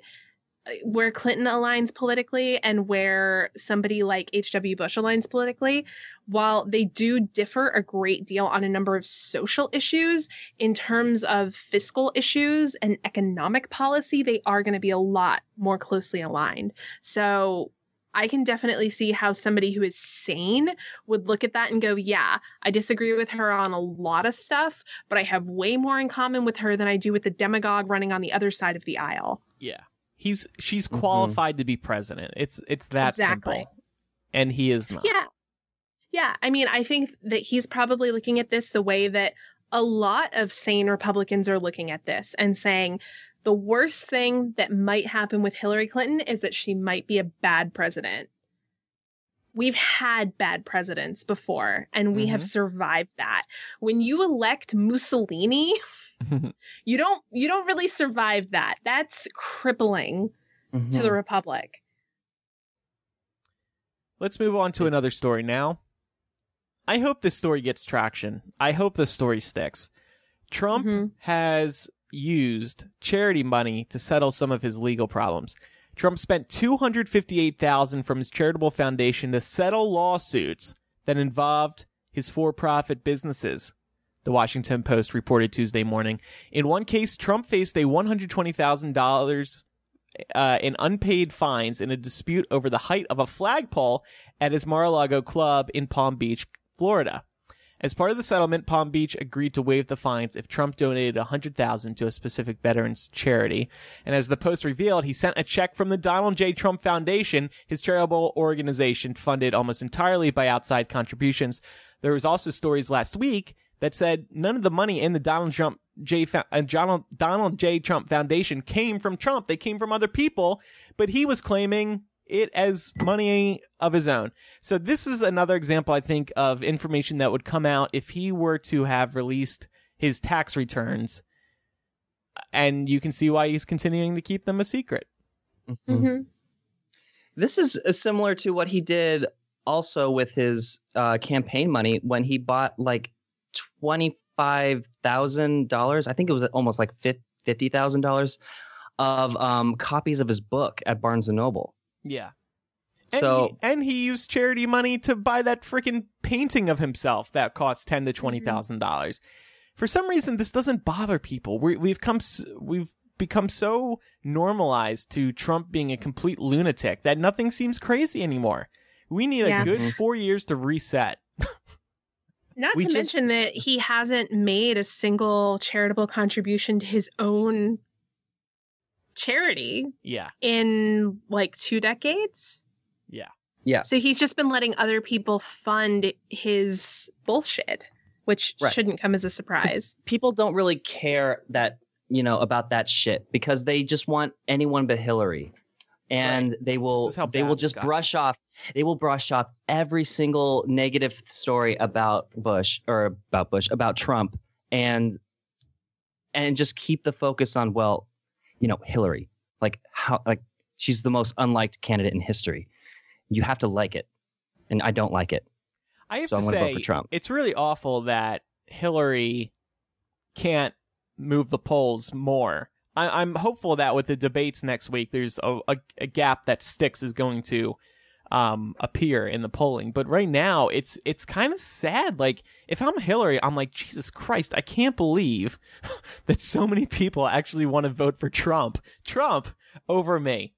where Clinton aligns politically and where somebody like H.W. Bush aligns politically, while they do differ a great deal on a number of social issues, in terms of fiscal issues and economic policy, they are going to be a lot more closely aligned. So I can definitely see how somebody who is sane would look at that and go, Yeah, I disagree with her on a lot of stuff, but I have way more in common with her than I do with the demagogue running on the other side of the aisle. yeah, he's she's Mhm. qualified to be president. It's it's that Exactly. simple, and he is not. Yeah. Yeah. I mean, I think that he's probably looking at this the way that a lot of sane Republicans are looking at this and saying the worst thing that might happen with Hillary Clinton is that she might be a bad president. We've had bad presidents before and we have survived that. When you elect Mussolini, you don't you don't really survive that. That's crippling to Mhm. the republic. Let's move on to another story now. I hope this story gets traction. I hope this story sticks. Trump Mhm. has used charity money to settle some of his legal problems. Trump spent 258,000 from his charitable foundation to settle lawsuits that involved his for-profit businesses. The Washington Post reported Tuesday morning. In one case, Trump faced a $120,000 uh, in unpaid fines in a dispute over the height of a flagpole at his Mar-a-Lago club in Palm Beach, Florida. As part of the settlement, Palm Beach agreed to waive the fines if Trump donated 100,000 to a specific veterans charity. And as the Post revealed, he sent a check from the Donald J. Trump Foundation, his charitable organization funded almost entirely by outside contributions. There was also stories last week that said none of the money in the Donald Trump J. Fo- uh, Donald, Donald J. Trump Foundation came from Trump. They came from other people, but he was claiming it as money of his own. So this is another example, I think, of information that would come out if he were to have released his tax returns. And you can see why he's continuing to keep them a secret. Mhm. Mm-hmm. This is uh, similar to what he did also with his uh, campaign money when he bought like twenty five thousand dollars. I think it was almost like fifty thousand dollars of um, copies of his book at Barnes and Noble. Yeah. And So- he, and he used charity money to buy that freaking painting of himself that cost ten to twenty thousand dollars. For some reason, this doesn't bother people. We, we've come we've become so normalized to Trump being a complete lunatic that nothing seems crazy anymore. We need Yeah. a good Mhm. four years to reset. Not We to just- mention that he hasn't made a single charitable contribution to his own charity Yeah, in like two decades. yeah, Yeah. So he's just been letting other people fund his bullshit, which Right. shouldn't come as a surprise. People don't really care that you know about that shit because they just want anyone but Hillary, and they will they will just gotten. brush off they will brush off every single negative story about Bush or about Bush about Trump and and just keep the focus on well, you know Hillary like how like she's the most unliked candidate in history. You have to like it, and I don't like it. I have So to I'm gonna vote say, for Trump. it's really awful that Hillary can't move the polls more. I, I'm hopeful that with the debates next week, there's a, a, a gap that sticks is going to um, appear in the polling. But right now, it's it's kind of sad. Like if I'm Hillary, I'm like Jesus Christ, I can't believe that so many people actually want to vote for Trump, Trump over me.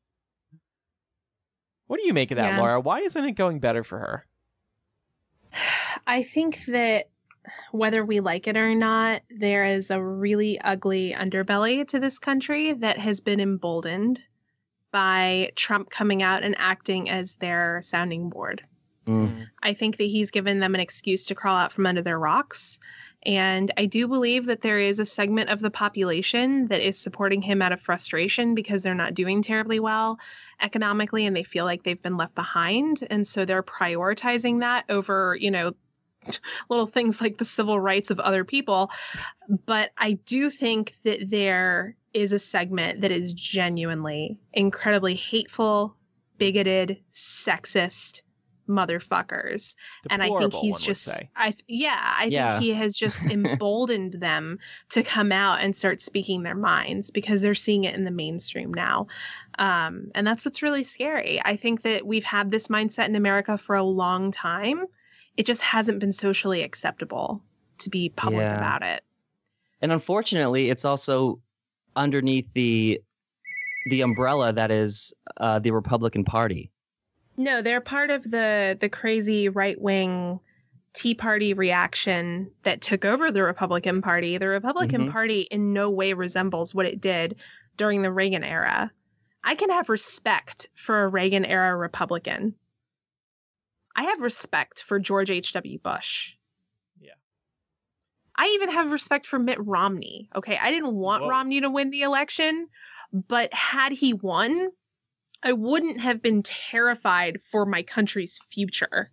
What do you make of that, Yeah. Laura? Why isn't it going better for her? I think that whether we like it or not, there is a really ugly underbelly to this country that has been emboldened by Trump coming out and acting as their sounding board. Mm. I think that he's given them an excuse to crawl out from under their rocks. And I do believe that there is a segment of the population that is supporting him out of frustration because they're not doing terribly well economically and they feel like they've been left behind. And so they're prioritizing that over, you know, little things like the civil rights of other people. But I do think that there is a segment that is genuinely incredibly hateful, bigoted, sexist motherfuckers and I think he's just. I yeah, I Yeah. think he has just emboldened them to come out and start speaking their minds because they're seeing it in the mainstream now. Um, and that's what's really scary. I think that we've had this mindset in America for a long time. It just hasn't been socially acceptable to be public Yeah. about it. And unfortunately, it's also underneath the the umbrella that is uh, the Republican Party. No, they're part of the the crazy right wing Tea Party reaction that took over the Republican Party. The Republican Mhm. Party in no way resembles what it did during the Reagan era. I can have respect for a Reagan era Republican. I have respect for George H.W. Bush. Yeah. I even have respect for Mitt Romney. Okay. I didn't want Whoa. Romney to win the election, but had he won, I wouldn't have been terrified for my country's future.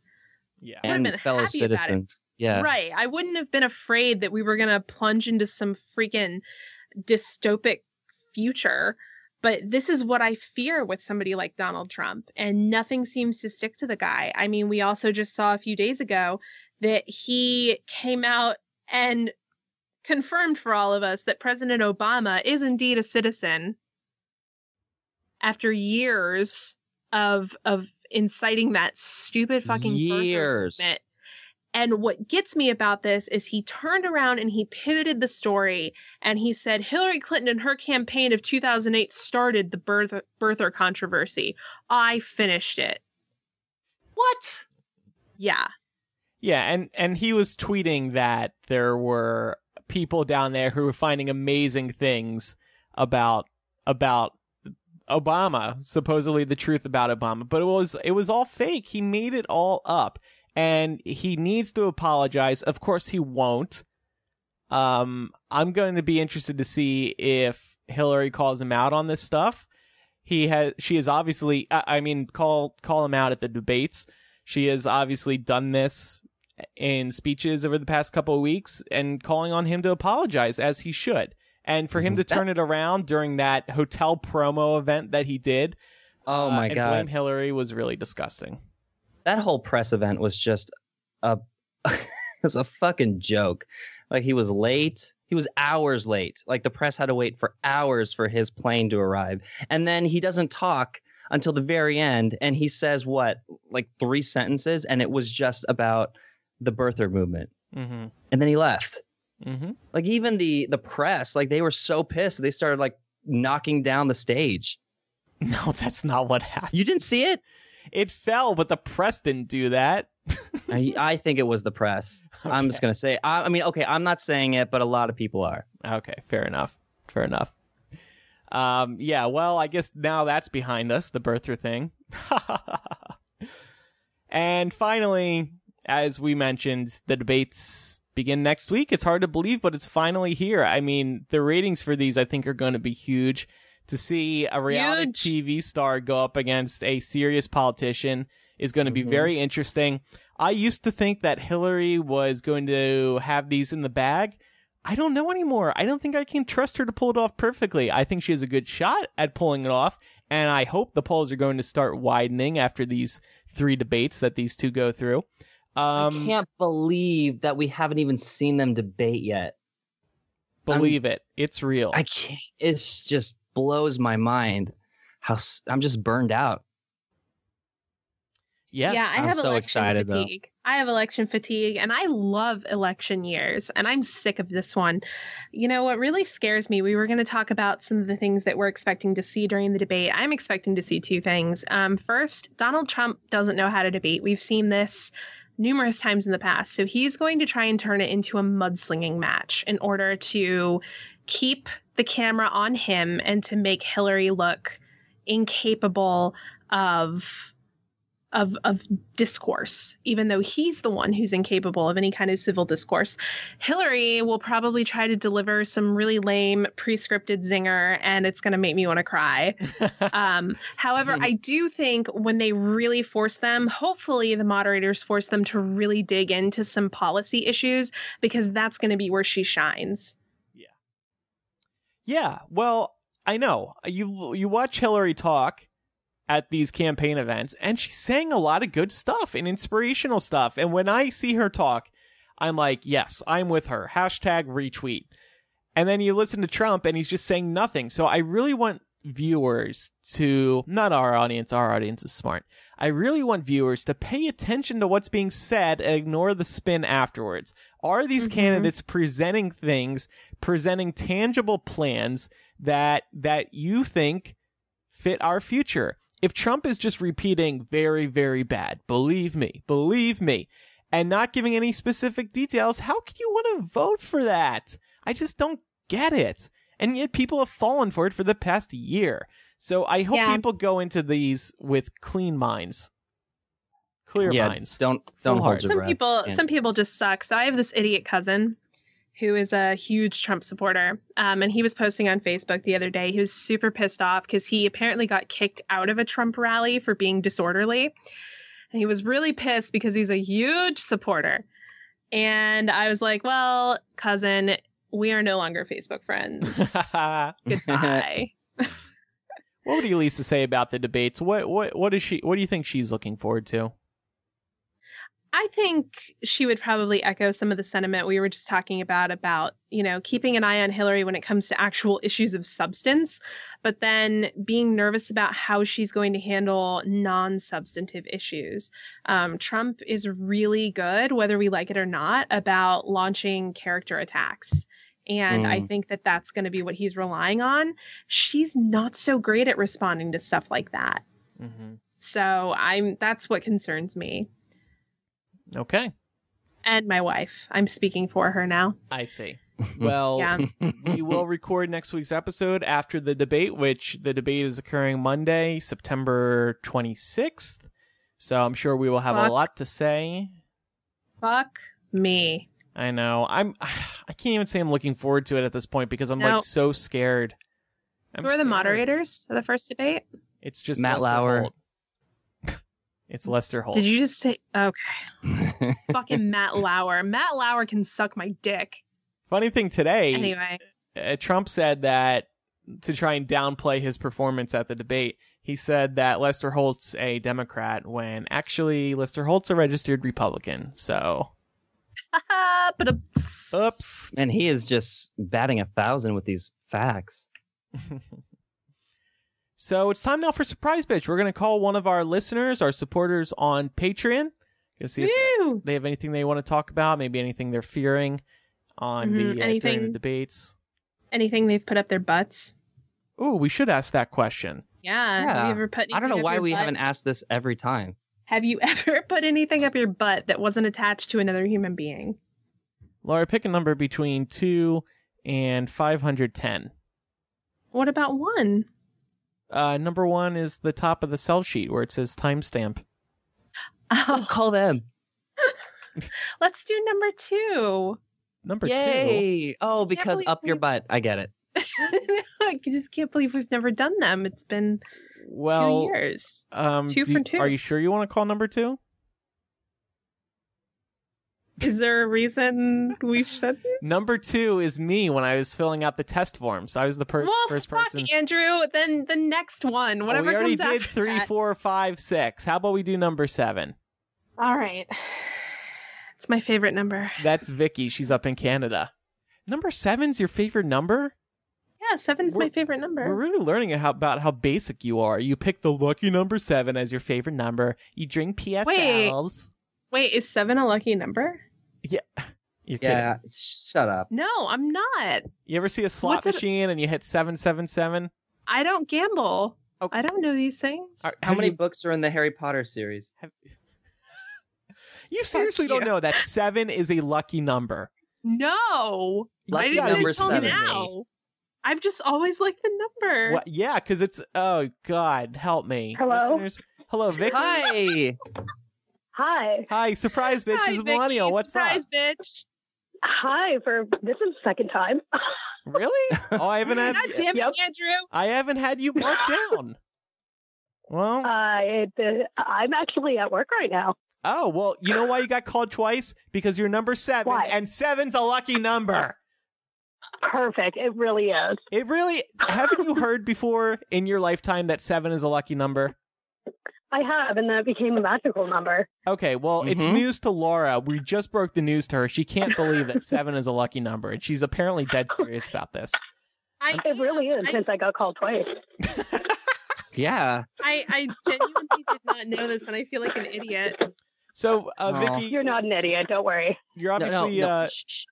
Yeah. And fellow happy about it. citizens. Yeah. Right. I wouldn't have been afraid that we were going to plunge into some freaking dystopic future. But this is what I fear with somebody like Donald Trump, and nothing seems to stick to the guy. I mean, we also just saw a few days ago that he came out and confirmed for all of us that President Obama is indeed a citizen after years of of inciting that stupid fucking Years. And what gets me about this is he turned around and he pivoted the story and he said Hillary Clinton and her campaign of 2008 started the birth, birther controversy. I finished it. What? Yeah. Yeah, and and he was tweeting that there were people down there who were finding amazing things about about Obama, supposedly the truth about Obama, but it was it was all fake. He made it all up and he needs to apologize. Of course he won't. Um I'm going to be interested to see if Hillary calls him out on this stuff. He has she has obviously I, I mean call call him out at the debates. She has obviously done this in speeches over the past couple of weeks and calling on him to apologize as he should. And for him Mhm. to turn it around during that hotel promo event that he did, Oh uh, my and god. blame Hillary was really disgusting. That whole press event was just a it was a fucking joke. Like he was late. He was hours late. Like the press had to wait for hours for his plane to arrive. And then he doesn't talk until the very end. And he says what, like three sentences. And it was just about the birther movement. Mm-hmm. And then he left. Mm-hmm. Like even the the press, like they were so pissed. They started like knocking down the stage. No, that's not what happened. You didn't see it? It fell, but the press didn't do that. I, I think it was the press. I'm just gonna say. I, I mean, okay, I'm not saying it, but a lot of people are. Okay, fair enough. Fair enough. Um, yeah, well, I guess now that's behind us, the birther thing. and finally, as we mentioned, the debates begin next week. It's hard to believe, but it's finally here. I mean, the ratings for these, I think, are going to be huge. To see a reality TV star go up against a serious politician is going to be Mhm. very interesting. I used to think that Hillary was going to have these in the bag. I don't know anymore. I don't think I can trust her to pull it off perfectly. I think she has a good shot at pulling it off, and I hope the polls are going to start widening after these three debates that these two go through. Um, I can't believe that we haven't even seen them debate yet. believe it. It's real. I can't. It's just blows my mind. How s- I'm just burned out. yeah. yeah, I I'm have so election excited, though. fatigue. I have election fatigue and I love election years and I'm sick of this one. You know what really scares me? We were going to talk about some of the things that we're expecting to see during the debate. I'm expecting to see two things. Um, first, Donald Trump doesn't know how to debate. We've seen this numerous times in the past. So he's going to try and turn it into a mudslinging match in order to keep the camera on him and to make Hillary look incapable of of of discourse even though he's the one who's incapable of any kind of civil discourse. Hillary will probably try to deliver some really lame pre-scripted zinger and it's going to make me want to cry. Um, however i do think when they really force them hopefully the moderators force them to really dig into some policy issues because that's going to be where she shines Yeah, well, I know. You you watch Hillary talk at these campaign events and she's saying a lot of good stuff and inspirational stuff. And when I see her talk, I'm like, "Yes, I'm with her." Hashtag retweet. And then you listen to Trump and he's just saying nothing. So I really want viewers to not our audience, our audience is smart. I really want viewers to pay attention to what's being said and ignore the spin afterwards. Are these Mhm. candidates presenting things, presenting tangible plans that that you think fit our future? If Trump is just repeating very very bad, believe me, believe me, and not giving any specific details, how could you want to vote for that? I just don't get it. And yet people have fallen for it for the past year. So I hope Yeah. people go into these with clean minds. Clear yeah, minds. don't don't Full hold your some breath. people Yeah. some people just suck so i have this idiot cousin who is a huge trump supporter um, and he was posting on facebook the other day he was super pissed off because he apparently got kicked out of a trump rally for being disorderly and he was really pissed because he's a huge supporter and i was like well cousin we are no longer facebook friends Goodbye. what would Elisa say about the debates? What what what is she what do you think she's looking forward to? I think she would probably echo some of the sentiment we were just talking about about, you know, keeping an eye on Hillary when it comes to actual issues of substance, but then being nervous about how she's going to handle non-substantive issues. Um, Trump is really good, whether we like it or not, about launching character attacks. And I Mm. think that that's going to be what he's relying on. She's not so great at responding to stuff like that. Mm-hmm. So I'm that's what concerns me Okay, and my wife. I'm speaking for her now. I see. Well, Yeah. we will record next week's episode after the debate, which the debate is occurring Monday, September 26th. So I'm sure we will have a lot to say. Fuck me. I know. I'm. I can't even say I'm looking forward to it at this point because I'm No. like so scared. I'm Who are the moderators of the first debate? It's just Matt Lester Lauer. Holt. It's Lester Holt. Did you just say okay? Fucking Matt Lauer. Matt Lauer can suck my dick. Funny thing today, Anyway, uh, Trump said that to try and downplay his performance at the debate, he said that Lester Holt's a Democrat when actually Lester Holt's a registered Republican. So but a Oops. And he is just batting a thousand with these facts. so it's time now for surprise bitch. We're gonna call one of our listeners, our supporters on Patreon. Gonna see if Woo! they have anything they want to talk about, maybe anything they're fearing on Mhm, the uh, during the debates. Anything they've put up their butts. Ooh, we should ask that question. Yeah. Have you ever put? I don't know why we butt? haven't asked this every time. Have you ever put anything up your butt that wasn't attached to another human being? Laura, pick a number between two and five hundred ten. What about one? Uh, number one is the top of the cell sheet where it says timestamp. Oh, Call them. let's do number two. Number two. Oh, because believe up your butt. I get it. I just can't believe we've never done them. It's been Well, two years. um, Two do for you- two. Are you sure you want to call number two? Is there a reason we should? Number two is me when I was filling out the test forms. I was the per- well, first fuck, person. Andrew. Then the next one, whatever we already did three, that. four, five, six. How about we do number seven? All right, it's my favorite number. That's Vicky. She's up in Canada. Number seven's your favorite number? Yeah, seven's We're- my favorite number. We're really learning how, about how basic you are. You pick the lucky number seven as your favorite number. You drink PSLs. Wait, is seven a lucky number? Yeah. You're kidding. Yeah. Shut up. No, I'm not. You ever see a slot What's it- machine and you hit 777? I don't gamble. Okay. I don't know these things. Are- How many you, books are in the Harry Potter series? you seriously don't know that seven is a lucky number. No, Lucky I didn't number until seven. now. I've just always liked the number. What? Yeah, because it's oh god, help me. Hello? Listeners- Hello, Vicky. Hi. Hi. Hi, surprise bitch. Hi, this is Vicky. Millennial. What's Surprise, up? bitch. Hi for this is the second time. Really? Oh, I haven't had God damn it, Yep. Andrew. I haven't had you marked down. Well, Uh, it, uh, I'm actually at work right now. oh well, you know why you got called twice? Because you're number seven, Why? and seven's a lucky number. Perfect. It really is. It really haven't you heard before in your lifetime that seven is a lucky number? I have, and that became a magical number. Okay, well, it's Mhm. news to Laura. We just broke the news to her. She can't believe that seven is a lucky number, and she's apparently dead serious about this. I, It really is I- since I got called twice. Yeah. I, I genuinely did not know this, and I feel like an idiot. So, uh, Vicky, You're not an idiot. Don't worry. you're No, no, obviously no. Uh, Shh, shh.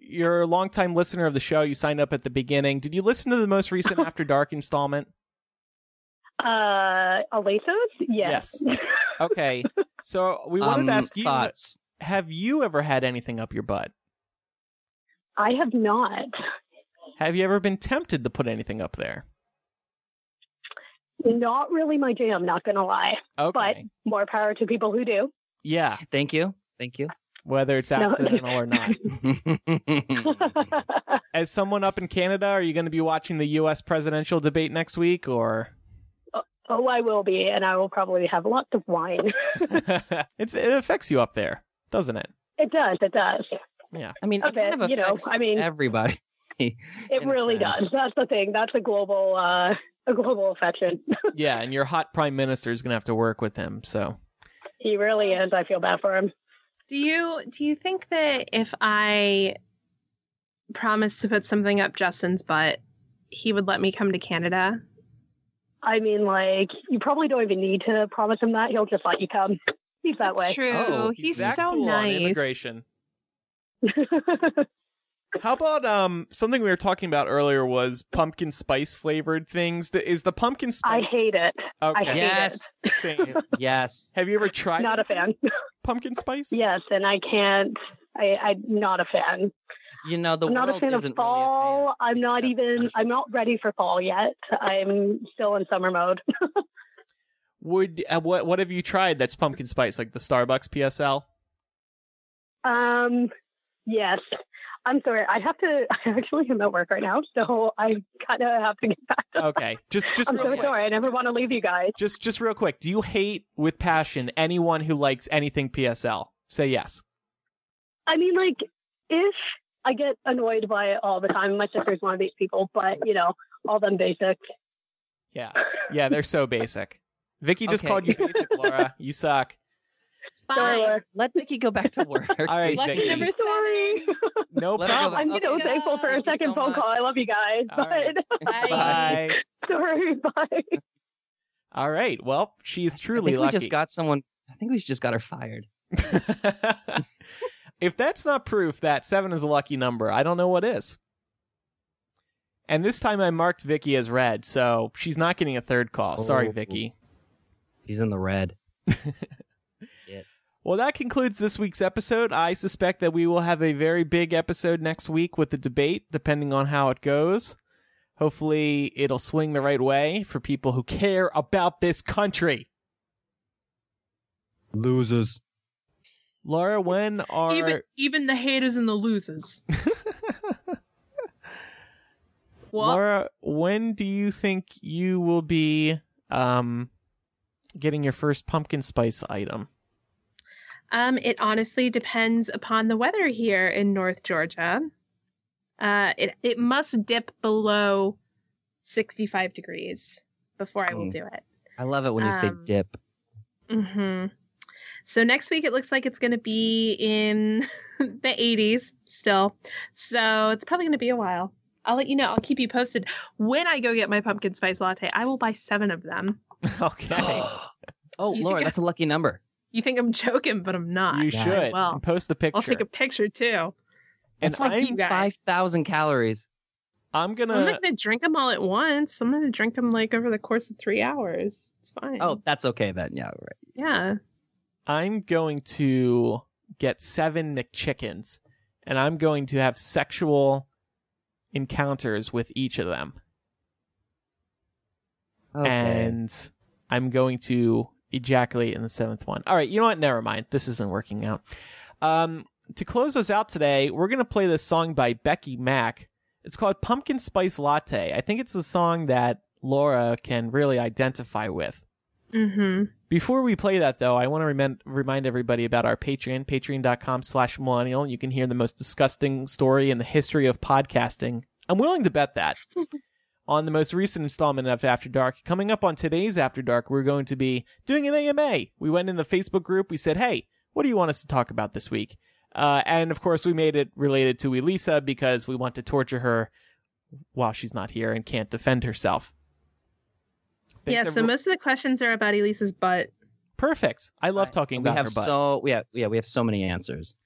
you're a longtime listener of the show. You signed up at the beginning. Did you listen to the most recent After Dark installment? Uh, Alasos? Yes. yes. Okay, so we wanted Um, to ask you: thoughts. Have you ever had anything up your butt? I have not. Have you ever been tempted to put anything up there? Not really my jam. Not gonna lie. Okay, But More power to people who do. yeah, Thank you. Thank you. whether it's No. accidental or not. As someone up in Canada, are you going to be watching the U.S. presidential debate next week, or oh, I will be, and I will probably have lots of wine. it, it affects you up there, doesn't it? it does. It does. Yeah. I mean, A it kind bit, of you know, I mean- everybody. It really does. That's the thing. That's a global, uh, a global affection. Yeah, and your hot prime minister is going to have to work with him. So he really is. I feel bad for him. Do you do you think that if I promised to put something up Justin's butt, he would let me come to Canada? I mean, like, you probably don't even need to promise him that. He'll just let you come. He's that That's way. true. Oh, he's that so cool nice. immigration. How about um something we were talking about earlier was pumpkin spice flavored things. Th- Is the pumpkin spice? I hate it. Okay. I hate Yes. Same. yes. Have you ever tried Not a fan. pumpkin spice? yes, and I can't. I, I'm not a fan. You know, the I'm not a fan of isn't fall. Really a fan. I'm not even. I'm not ready for fall yet. I'm still in summer mode. Would uh, what what have you tried that's pumpkin spice like the Starbucks PSL? Um, yes. I'm sorry. I have to. I actually am at work right now, so I kind of have to get back. To, Okay, just just I'm real so quick. sorry. I never want to leave you guys. Just just real quick. Do you hate with passion anyone who likes anything PSL? Say yes. I mean, like, if I get annoyed by it all the time, my sister's one of these people, but you know, all them basic. Yeah, yeah, they're so basic. Vicky just Okay. called you basic, Laura. You suck. It's fine. Laura. Let Vicky go back to work. All right, Lucky Vicky. number Sorry. No Let her go problem. I'm Okay, so guys. thankful for a Thank second so phone much. call. I love you guys. All right. But Bye. Bye. sorry, bye. All right. Well, she's I truly think we just got someone. I think we just got her fired. If that's not proof that seven is a lucky number, I don't know what is. And this time I marked Vicky as red, so she's not getting a third call. Sorry, Oh. Vicky. He's in the red. Well, that concludes this week's episode. I suspect that we will have a very big episode next week with the debate, depending on how it goes. Hopefully, it'll swing the right way for people who care about this country. Losers. Laura, when are Even even the haters and the losers. what? Laura, when do you think you will be um getting your first pumpkin spice item? Um, it honestly depends upon the weather here in North Georgia. Uh, it it must dip below sixty five degrees before I will Mm. do it. I love it when you say Um, dip. hmm So next week it looks like it's going to be in the 80s still. So it's probably going to be a while. I'll let you know. I'll keep you posted. When I go get my pumpkin spice latte, I will buy seven of them. okay. oh, You Laura, that's a lucky number. You think I'm joking, but I'm not. you yeah. should. Well, and post the picture. I'll take a picture too. and It's like I'm, you guys. five thousand calories. I'm gonna I'm not going to drink them all at once. I'm going to drink them like over the course of three hours. It's fine. Oh, that's okay then. Yeah, right. yeah. I'm going to get seven McChickens and I'm going to have sexual encounters with each of them. Okay. and I'm going to ejaculate in the seventh one. All right, you know what? Never mind. This isn't working out. Um, to close us out today, we're going to play this song by Becky Mack. It's called Pumpkin Spice Latte. I think it's a song that Laura can really identify with. Mm-hmm. Before we play that, though, I want to remind remind everybody about our Patreon, patreon.com slash millennial. You can hear the most disgusting story in the history of podcasting. I'm willing to bet that. on the most recent installment of After Dark. Coming up on today's After Dark, we're going to be doing an AMA. We went in the Facebook group. We said, hey, what do you want us to talk about this week? Uh, and of course, we made it related to Elisa because we want to torture her while she's not here and can't defend herself. Thanks, yeah, so everyone- most of the questions are about Elisa's butt. Perfect. I love Right. talking we about have her butt. so we have yeah we have so many answers.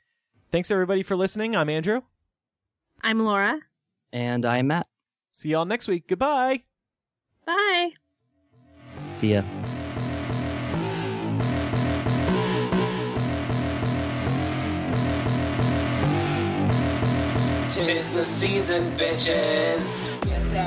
Thanks everybody for listening. I'm Andrew. I'm Laura. And I'm Matt. See y'all next week. Goodbye. Bye. See ya. Tis the season, bitches.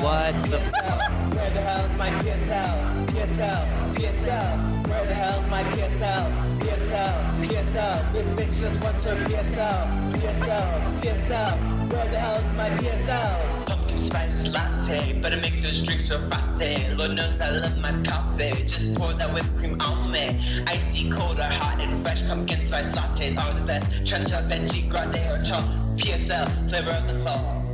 What the Where the hell's my PSL? PSL, PSL. Where the hell's my PSL? PSL, PSL. This bitch just wants her PSL. PSL, PSL. Where the hell's my PSL? Pumpkin spice latte, better make those drinks real frothy. Lord knows I love my coffee. Just pour that whipped cream on me. Icy cold or hot and fresh pumpkin spice lattes are the best. Chuncha, veggie, grande or chop. PSL, flavor of the fall.